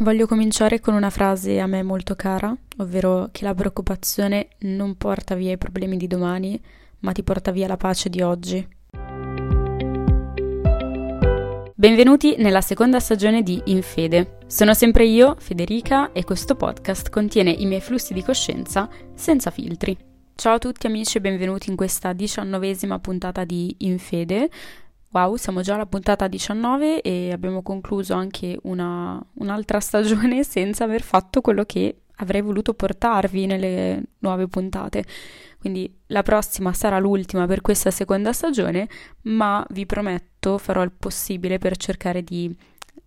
Voglio cominciare con una frase a me molto cara, ovvero che la preoccupazione non porta via i problemi di domani, ma ti porta via la pace di oggi. Benvenuti nella seconda stagione di In Fede. Sono sempre io, Federica, e questo podcast contiene i miei flussi di coscienza senza filtri. Ciao a tutti amici e benvenuti in questa diciannovesima puntata di In Fede. Wow, siamo già alla puntata 19 e abbiamo concluso anche una, un'altra stagione senza aver fatto quello che avrei voluto portarvi nelle nuove puntate. Quindi la prossima sarà l'ultima per questa seconda stagione, ma vi prometto farò il possibile per cercare di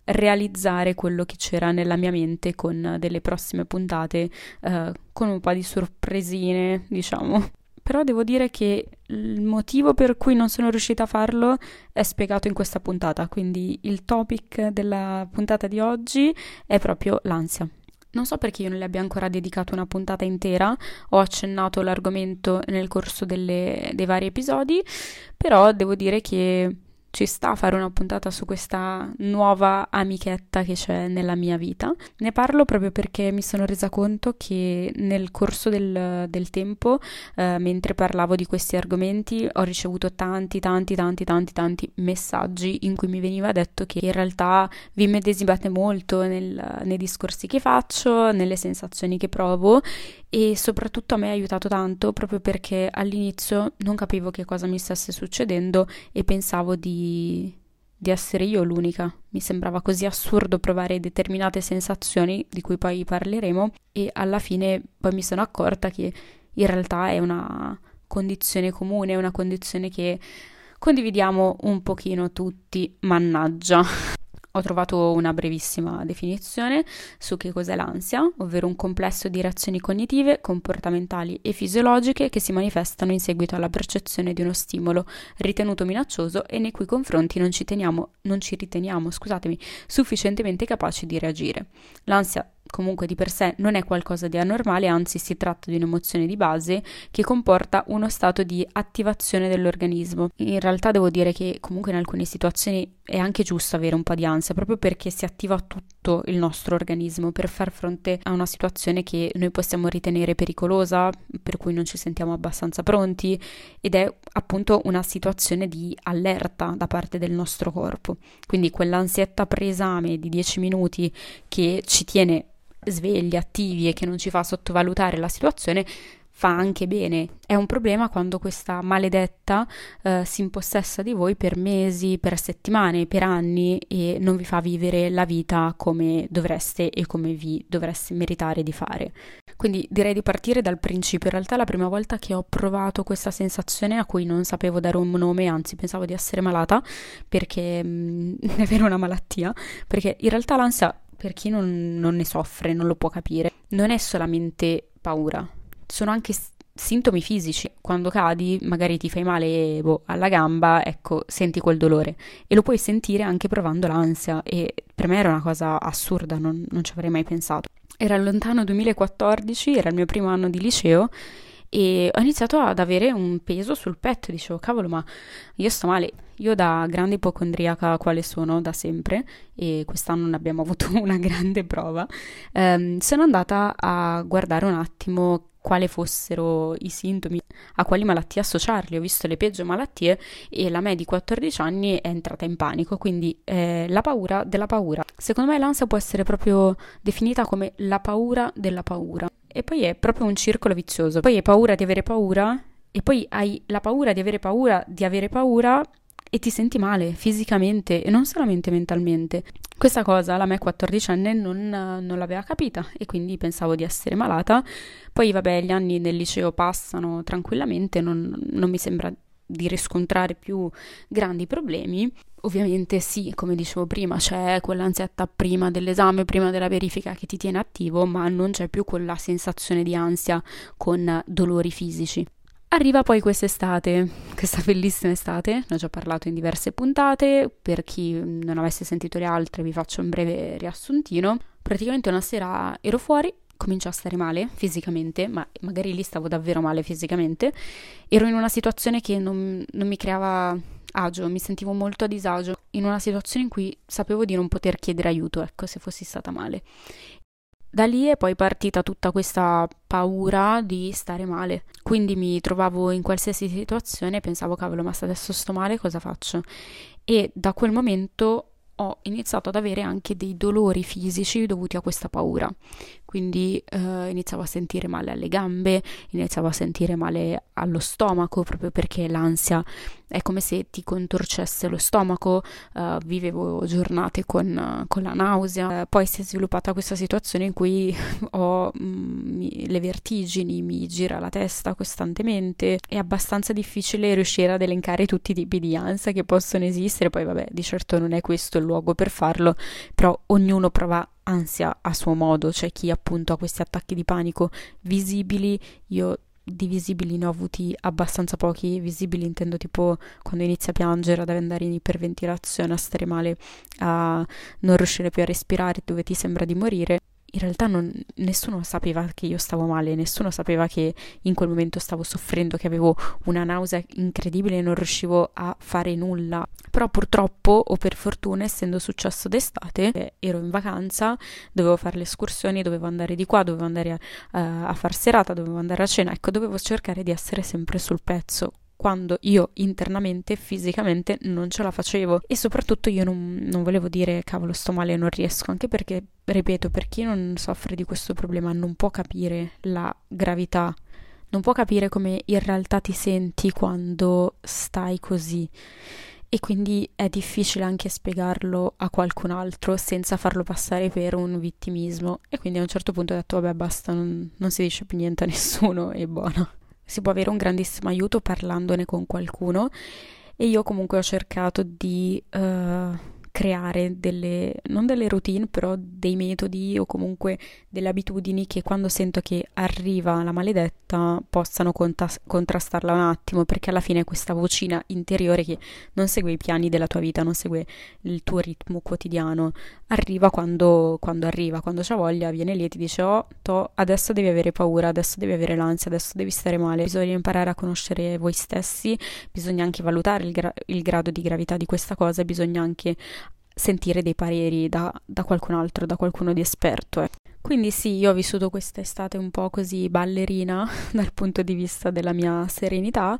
realizzare quello che c'era nella mia mente con delle prossime puntate, eh, con un po' di sorpresine, diciamo però devo dire che il motivo per cui non sono riuscita a farlo è spiegato in questa puntata, quindi il topic della puntata di oggi è proprio l'ansia. Non so perché io non le abbia ancora dedicato una puntata intera, ho accennato l'argomento nel corso delle, dei vari episodi, però devo dire che ci sta a fare una puntata su questa nuova amichetta che c'è nella mia vita. Ne parlo proprio perché mi sono resa conto che nel corso del, del tempo, eh, mentre parlavo di questi argomenti, ho ricevuto tanti, tanti, tanti, tanti, tanti messaggi in cui mi veniva detto che in realtà vi medesimate molto nel, nei discorsi che faccio, nelle sensazioni che provo e soprattutto a me ha aiutato tanto proprio perché all'inizio non capivo che cosa mi stesse succedendo e pensavo di, di essere io l'unica. Mi sembrava così assurdo provare determinate sensazioni di cui poi parleremo e alla fine poi mi sono accorta che in realtà è una condizione comune, una condizione che condividiamo un pochino tutti, mannaggia. Ho trovato una brevissima definizione su che cos'è l'ansia, ovvero un complesso di reazioni cognitive, comportamentali e fisiologiche che si manifestano in seguito alla percezione di uno stimolo ritenuto minaccioso e nei cui confronti non ci, teniamo, non ci riteniamo sufficientemente capaci di reagire. L'ansia comunque di per sé non è qualcosa di anormale, anzi si tratta di un'emozione di base che comporta uno stato di attivazione dell'organismo. In realtà devo dire che comunque in alcune situazioni è anche giusto avere un po' di ansia, proprio perché si attiva tutto il nostro organismo per far fronte a una situazione che noi possiamo ritenere pericolosa, per cui non ci sentiamo abbastanza pronti ed è appunto una situazione di allerta da parte del nostro corpo. Quindi quell'ansietta preesame di 10 minuti che ci tiene svegli, attivi e che non ci fa sottovalutare la situazione, fa anche bene. È un problema quando questa maledetta eh, si impossessa di voi per mesi, per settimane, per anni e non vi fa vivere la vita come dovreste e come vi dovreste meritare di fare. Quindi direi di partire dal principio. In realtà la prima volta che ho provato questa sensazione a cui non sapevo dare un nome, anzi pensavo di essere malata perché mh, mm, è vero una malattia, perché in realtà l'ansia per chi non, non ne soffre, non lo può capire, non è solamente paura, sono anche sintomi fisici. Quando cadi, magari ti fai male boh, alla gamba, ecco, senti quel dolore. E lo puoi sentire anche provando l'ansia. E per me era una cosa assurda, non, non ci avrei mai pensato. Era lontano 2014, era il mio primo anno di liceo e ho iniziato ad avere un peso sul petto. Dicevo, cavolo, ma io sto male. Io da grande ipocondriaca quale sono da sempre, e quest'anno ne abbiamo avuto una grande prova, ehm, sono andata a guardare un attimo quali fossero i sintomi, a quali malattie associarli. Ho visto le peggio malattie e la me di 14 anni è entrata in panico, quindi eh, la paura della paura. Secondo me l'ansia può essere proprio definita come la paura della paura. E poi è proprio un circolo vizioso. Poi hai paura di avere paura e poi hai la paura di avere paura di avere paura e ti senti male fisicamente e non solamente mentalmente. Questa cosa la me 14enne non, non l'aveva capita e quindi pensavo di essere malata. Poi vabbè, gli anni nel liceo passano tranquillamente, non, non mi sembra di riscontrare più grandi problemi. Ovviamente sì, come dicevo prima, c'è quell'ansietta prima dell'esame, prima della verifica che ti tiene attivo, ma non c'è più quella sensazione di ansia con dolori fisici. Arriva poi quest'estate, questa bellissima estate, ne ho già parlato in diverse puntate, per chi non avesse sentito le altre vi faccio un breve riassuntino. Praticamente una sera ero fuori, comincio a stare male fisicamente, ma magari lì stavo davvero male fisicamente, ero in una situazione che non, non mi creava agio, mi sentivo molto a disagio in una situazione in cui sapevo di non poter chiedere aiuto, ecco, se fossi stata male. Da lì è poi partita tutta questa paura di stare male. Quindi mi trovavo in qualsiasi situazione e pensavo, cavolo, ma se adesso sto male, cosa faccio? E da quel momento ho iniziato ad avere anche dei dolori fisici dovuti a questa paura. Quindi eh, iniziavo a sentire male alle gambe, iniziavo a sentire male allo stomaco proprio perché l'ansia è come se ti contorcesse lo stomaco, uh, vivevo giornate con, con la nausea, uh, poi si è sviluppata questa situazione in cui ho mm, mi, le vertigini, mi gira la testa costantemente, è abbastanza difficile riuscire ad elencare tutti i tipi di ansia che possono esistere, poi vabbè di certo non è questo il luogo per farlo, però ognuno prova ansia a suo modo, c'è chi appunto ha questi attacchi di panico visibili, io di visibili ne ho avuti abbastanza pochi, visibili intendo tipo quando inizia a piangere, ad andare in iperventilazione, a stare male, a non riuscire più a respirare, dove ti sembra di morire in realtà non, nessuno sapeva che io stavo male, nessuno sapeva che in quel momento stavo soffrendo, che avevo una nausea incredibile e non riuscivo a fare nulla. Però purtroppo, o per fortuna, essendo successo d'estate, eh, ero in vacanza, dovevo fare le escursioni, dovevo andare di qua, dovevo andare a, a far serata, dovevo andare a cena, ecco, dovevo cercare di essere sempre sul pezzo quando io internamente, fisicamente non ce la facevo. E soprattutto io non, non volevo dire cavolo sto male, non riesco, anche perché, ripeto, per chi non soffre di questo problema non può capire la gravità, non può capire come in realtà ti senti quando stai così. E quindi è difficile anche spiegarlo a qualcun altro senza farlo passare per un vittimismo. E quindi a un certo punto ho detto vabbè basta, non, non si dice più niente a nessuno e buono si può avere un grandissimo aiuto parlandone con qualcuno. E io comunque ho cercato di uh, creare delle, non delle routine, però dei metodi o comunque delle abitudini che quando sento che arriva la maledetta possano contas- contrastarla un attimo, perché alla fine è questa vocina interiore che non segue i piani della tua vita, non segue il tuo ritmo quotidiano, arriva quando, quando arriva, quando c'ha voglia, viene lì e ti dice oh, to, adesso devi avere paura, adesso devi avere l'ansia, adesso devi stare male, bisogna imparare a conoscere voi stessi, bisogna anche valutare il, gra- il grado di gravità di questa cosa, bisogna anche sentire dei pareri da, da qualcun altro, da qualcuno di esperto. Eh. Quindi sì, io ho vissuto quest'estate un po' così ballerina dal punto di vista della mia serenità,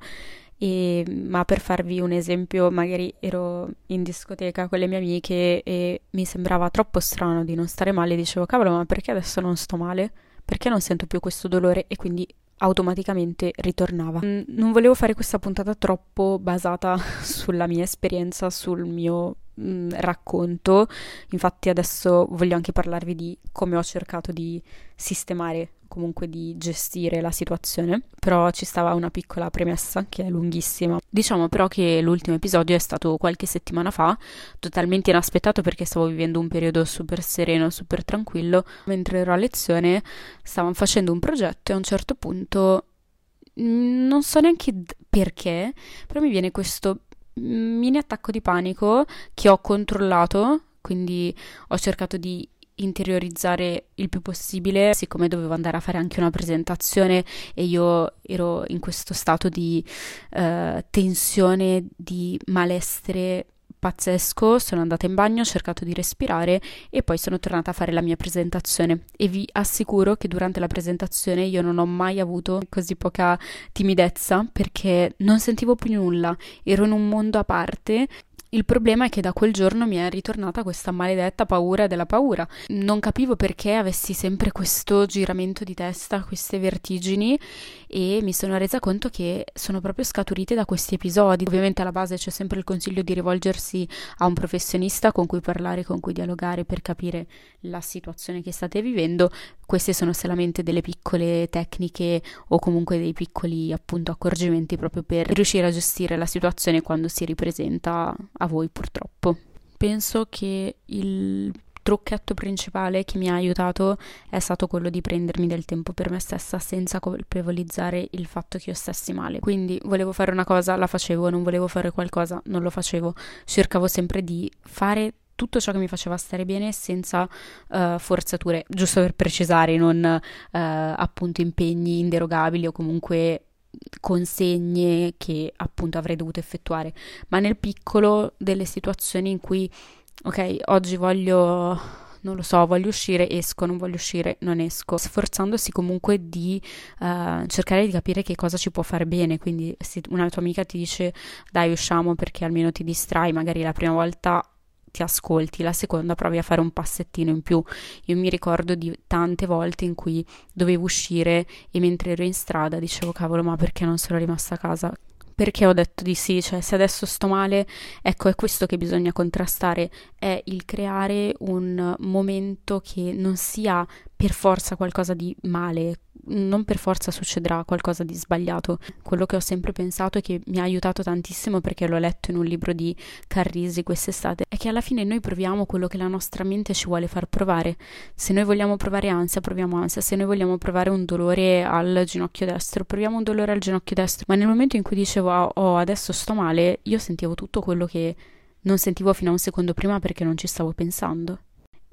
e, ma per farvi un esempio, magari ero in discoteca con le mie amiche e mi sembrava troppo strano di non stare male, dicevo cavolo ma perché adesso non sto male? Perché non sento più questo dolore e quindi automaticamente ritornava. Mm, non volevo fare questa puntata troppo basata sulla mia esperienza, sul mio mm, racconto, infatti adesso voglio anche parlarvi di come ho cercato di sistemare comunque di gestire la situazione, però ci stava una piccola premessa che è lunghissima. Diciamo però che l'ultimo episodio è stato qualche settimana fa, totalmente inaspettato perché stavo vivendo un periodo super sereno, super tranquillo, mentre ero a lezione stavamo facendo un progetto e a un certo punto mm, non so neanche perché, però mi viene questo mini attacco di panico che ho controllato, quindi ho cercato di interiorizzare il più possibile, siccome dovevo andare a fare anche una presentazione e io ero in questo stato di uh, tensione, di malessere pazzesco, sono andata in bagno, ho cercato di respirare e poi sono tornata a fare la mia presentazione. E vi assicuro che durante la presentazione io non ho mai avuto così poca timidezza perché non sentivo più nulla, ero in un mondo a parte il problema è che da quel giorno mi è ritornata questa maledetta paura della paura. Non capivo perché avessi sempre questo giramento di testa, queste vertigini e mi sono resa conto che sono proprio scaturite da questi episodi. Ovviamente alla base c'è sempre il consiglio di rivolgersi a un professionista con cui parlare, con cui dialogare per capire la situazione che state vivendo. Queste sono solamente delle piccole tecniche o comunque dei piccoli appunto accorgimenti proprio per riuscire a gestire la situazione quando si ripresenta a voi purtroppo. Penso che il trucchetto principale che mi ha aiutato è stato quello di prendermi del tempo per me stessa senza colpevolizzare il fatto che io stessi male. Quindi volevo fare una cosa, la facevo, non volevo fare qualcosa, non lo facevo. Cercavo sempre di fare tutto ciò che mi faceva stare bene senza uh, forzature, giusto per precisare, non uh, appunto impegni inderogabili o comunque consegne che appunto avrei dovuto effettuare, ma nel piccolo delle situazioni in cui, ok, oggi voglio non lo so, voglio uscire, esco, non voglio uscire, non esco, sforzandosi comunque di uh, cercare di capire che cosa ci può fare bene, quindi se una tua amica ti dice dai usciamo perché almeno ti distrai, magari la prima volta ti ascolti, la seconda provi a fare un passettino in più. Io mi ricordo di tante volte in cui dovevo uscire e mentre ero in strada dicevo cavolo ma perché non sono rimasta a casa? Perché ho detto di sì, cioè se adesso sto male, ecco è questo che bisogna contrastare, è il creare un momento che non sia per forza qualcosa di male, non per forza succederà qualcosa di sbagliato. Quello che ho sempre pensato e che mi ha aiutato tantissimo perché l'ho letto in un libro di Carrisi quest'estate è che alla fine noi proviamo quello che la nostra mente ci vuole far provare. Se noi vogliamo provare ansia, proviamo ansia. Se noi vogliamo provare un dolore al ginocchio destro, proviamo un dolore al ginocchio destro. Ma nel momento in cui dicevo oh, oh adesso sto male, io sentivo tutto quello che non sentivo fino a un secondo prima perché non ci stavo pensando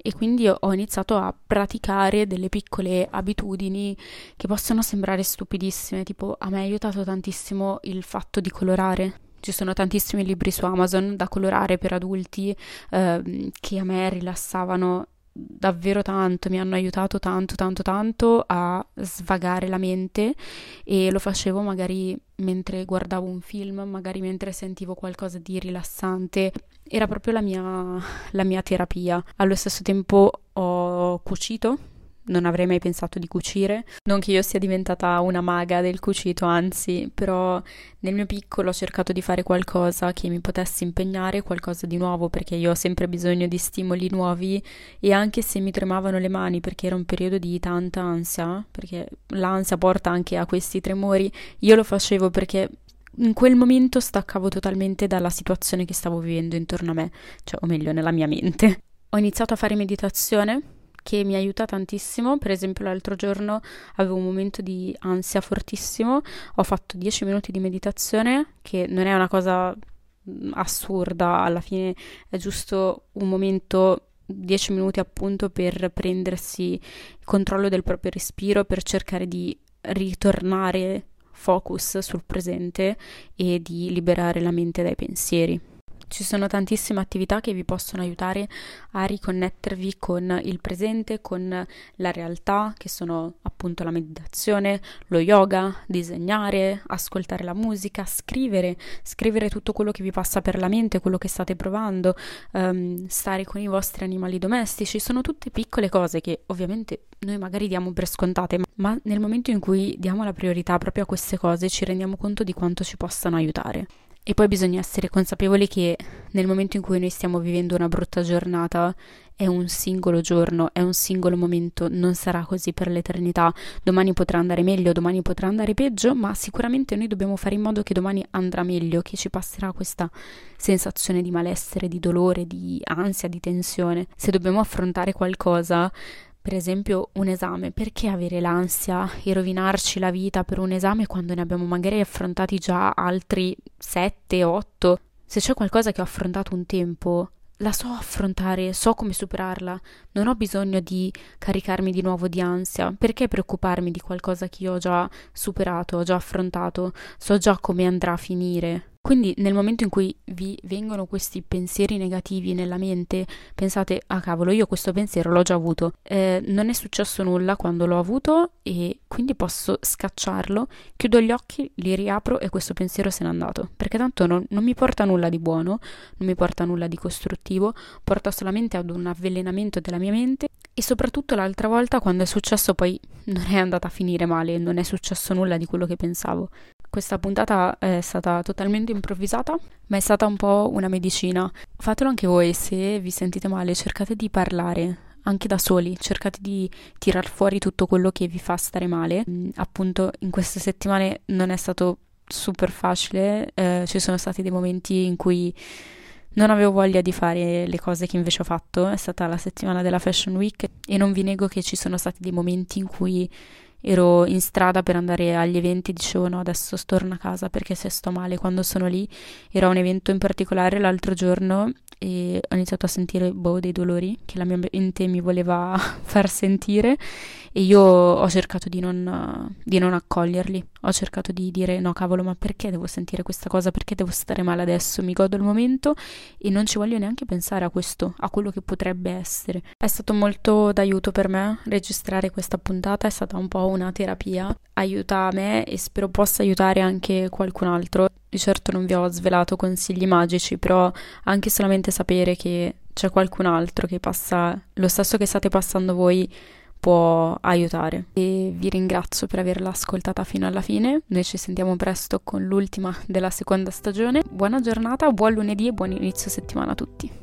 e quindi ho iniziato a praticare delle piccole abitudini che possono sembrare stupidissime, tipo a me ha aiutato tantissimo il fatto di colorare. Ci sono tantissimi libri su Amazon da colorare per adulti eh, che a me rilassavano davvero tanto, mi hanno aiutato tanto, tanto, tanto a svagare la mente e lo facevo magari mentre guardavo un film, magari mentre sentivo qualcosa di rilassante. Era proprio la mia, la mia terapia. Allo stesso tempo ho cucito non avrei mai pensato di cucire. Non che io sia diventata una maga del cucito, anzi, però nel mio piccolo ho cercato di fare qualcosa che mi potesse impegnare, qualcosa di nuovo, perché io ho sempre bisogno di stimoli nuovi e anche se mi tremavano le mani perché era un periodo di tanta ansia, perché l'ansia porta anche a questi tremori, io lo facevo perché in quel momento staccavo totalmente dalla situazione che stavo vivendo intorno a me, cioè o meglio nella mia mente. Ho iniziato a fare meditazione che mi aiuta tantissimo. Per esempio, l'altro giorno avevo un momento di ansia fortissimo, ho fatto 10 minuti di meditazione, che non è una cosa mm, assurda, alla fine è giusto un momento 10 minuti appunto per prendersi il controllo del proprio respiro, per cercare di ritornare focus sul presente e di liberare la mente dai pensieri. Ci sono tantissime attività che vi possono aiutare a riconnettervi con il presente, con la realtà, che sono appunto la meditazione, lo yoga, disegnare, ascoltare la musica, scrivere, scrivere tutto quello che vi passa per la mente, quello che state provando, um, stare con i vostri animali domestici. Sono tutte piccole cose che ovviamente noi magari diamo per scontate, ma nel momento in cui diamo la priorità proprio a queste cose ci rendiamo conto di quanto ci possano aiutare. E poi bisogna essere consapevoli che nel momento in cui noi stiamo vivendo una brutta giornata è un singolo giorno, è un singolo momento, non sarà così per l'eternità. Domani potrà andare meglio, domani potrà andare peggio, ma sicuramente noi dobbiamo fare in modo che domani andrà meglio, che ci passerà questa sensazione di malessere, di dolore, di ansia, di tensione. Se dobbiamo affrontare qualcosa, per esempio un esame, perché avere l'ansia e rovinarci la vita per un esame quando ne abbiamo magari affrontati già altri 7, 8? Se c'è qualcosa che ho affrontato un tempo, la so affrontare, so come superarla, non ho bisogno di caricarmi di nuovo di ansia, perché preoccuparmi di qualcosa che io ho già superato, ho già affrontato, so già come andrà a finire. Quindi nel momento in cui vi vengono questi pensieri negativi nella mente, pensate, ah cavolo, io questo pensiero l'ho già avuto, eh, non è successo nulla quando l'ho avuto e quindi posso scacciarlo, chiudo gli occhi, li riapro e questo pensiero se n'è andato, perché tanto non, non mi porta nulla di buono, non mi porta nulla di costruttivo, porta solamente ad un avvelenamento della mia mente e soprattutto l'altra volta quando è successo poi non è andata a finire male, non è successo nulla di quello che pensavo. Questa puntata è stata totalmente improvvisata, ma è stata un po' una medicina. Fatelo anche voi, se vi sentite male, cercate di parlare anche da soli, cercate di tirar fuori tutto quello che vi fa stare male. Mm, appunto, in queste settimane non è stato super facile, eh, ci sono stati dei momenti in cui non avevo voglia di fare le cose che invece ho fatto, è stata la settimana della Fashion Week e non vi nego che ci sono stati dei momenti in cui ero in strada per andare agli eventi dicevo no adesso torno a casa perché se sto male quando sono lì. Era un evento in particolare l'altro giorno e ho iniziato a sentire boh, dei dolori che la mia mente mi voleva far sentire e io ho cercato di non, di non accoglierli, ho cercato di dire no cavolo ma perché devo sentire questa cosa, perché devo stare male adesso, mi godo il momento. E non ci voglio neanche pensare a questo, a quello che potrebbe essere. È stato molto d'aiuto per me registrare questa puntata, è stata un po' una terapia, aiuta me e spero possa aiutare anche qualcun altro. Di certo non vi ho svelato consigli magici, però anche solamente sapere che c'è qualcun altro che passa lo stesso che state passando voi può aiutare. E vi ringrazio per averla ascoltata fino alla fine. Noi ci sentiamo presto con l'ultima della seconda stagione. Buona giornata, buon lunedì e buon inizio settimana a tutti.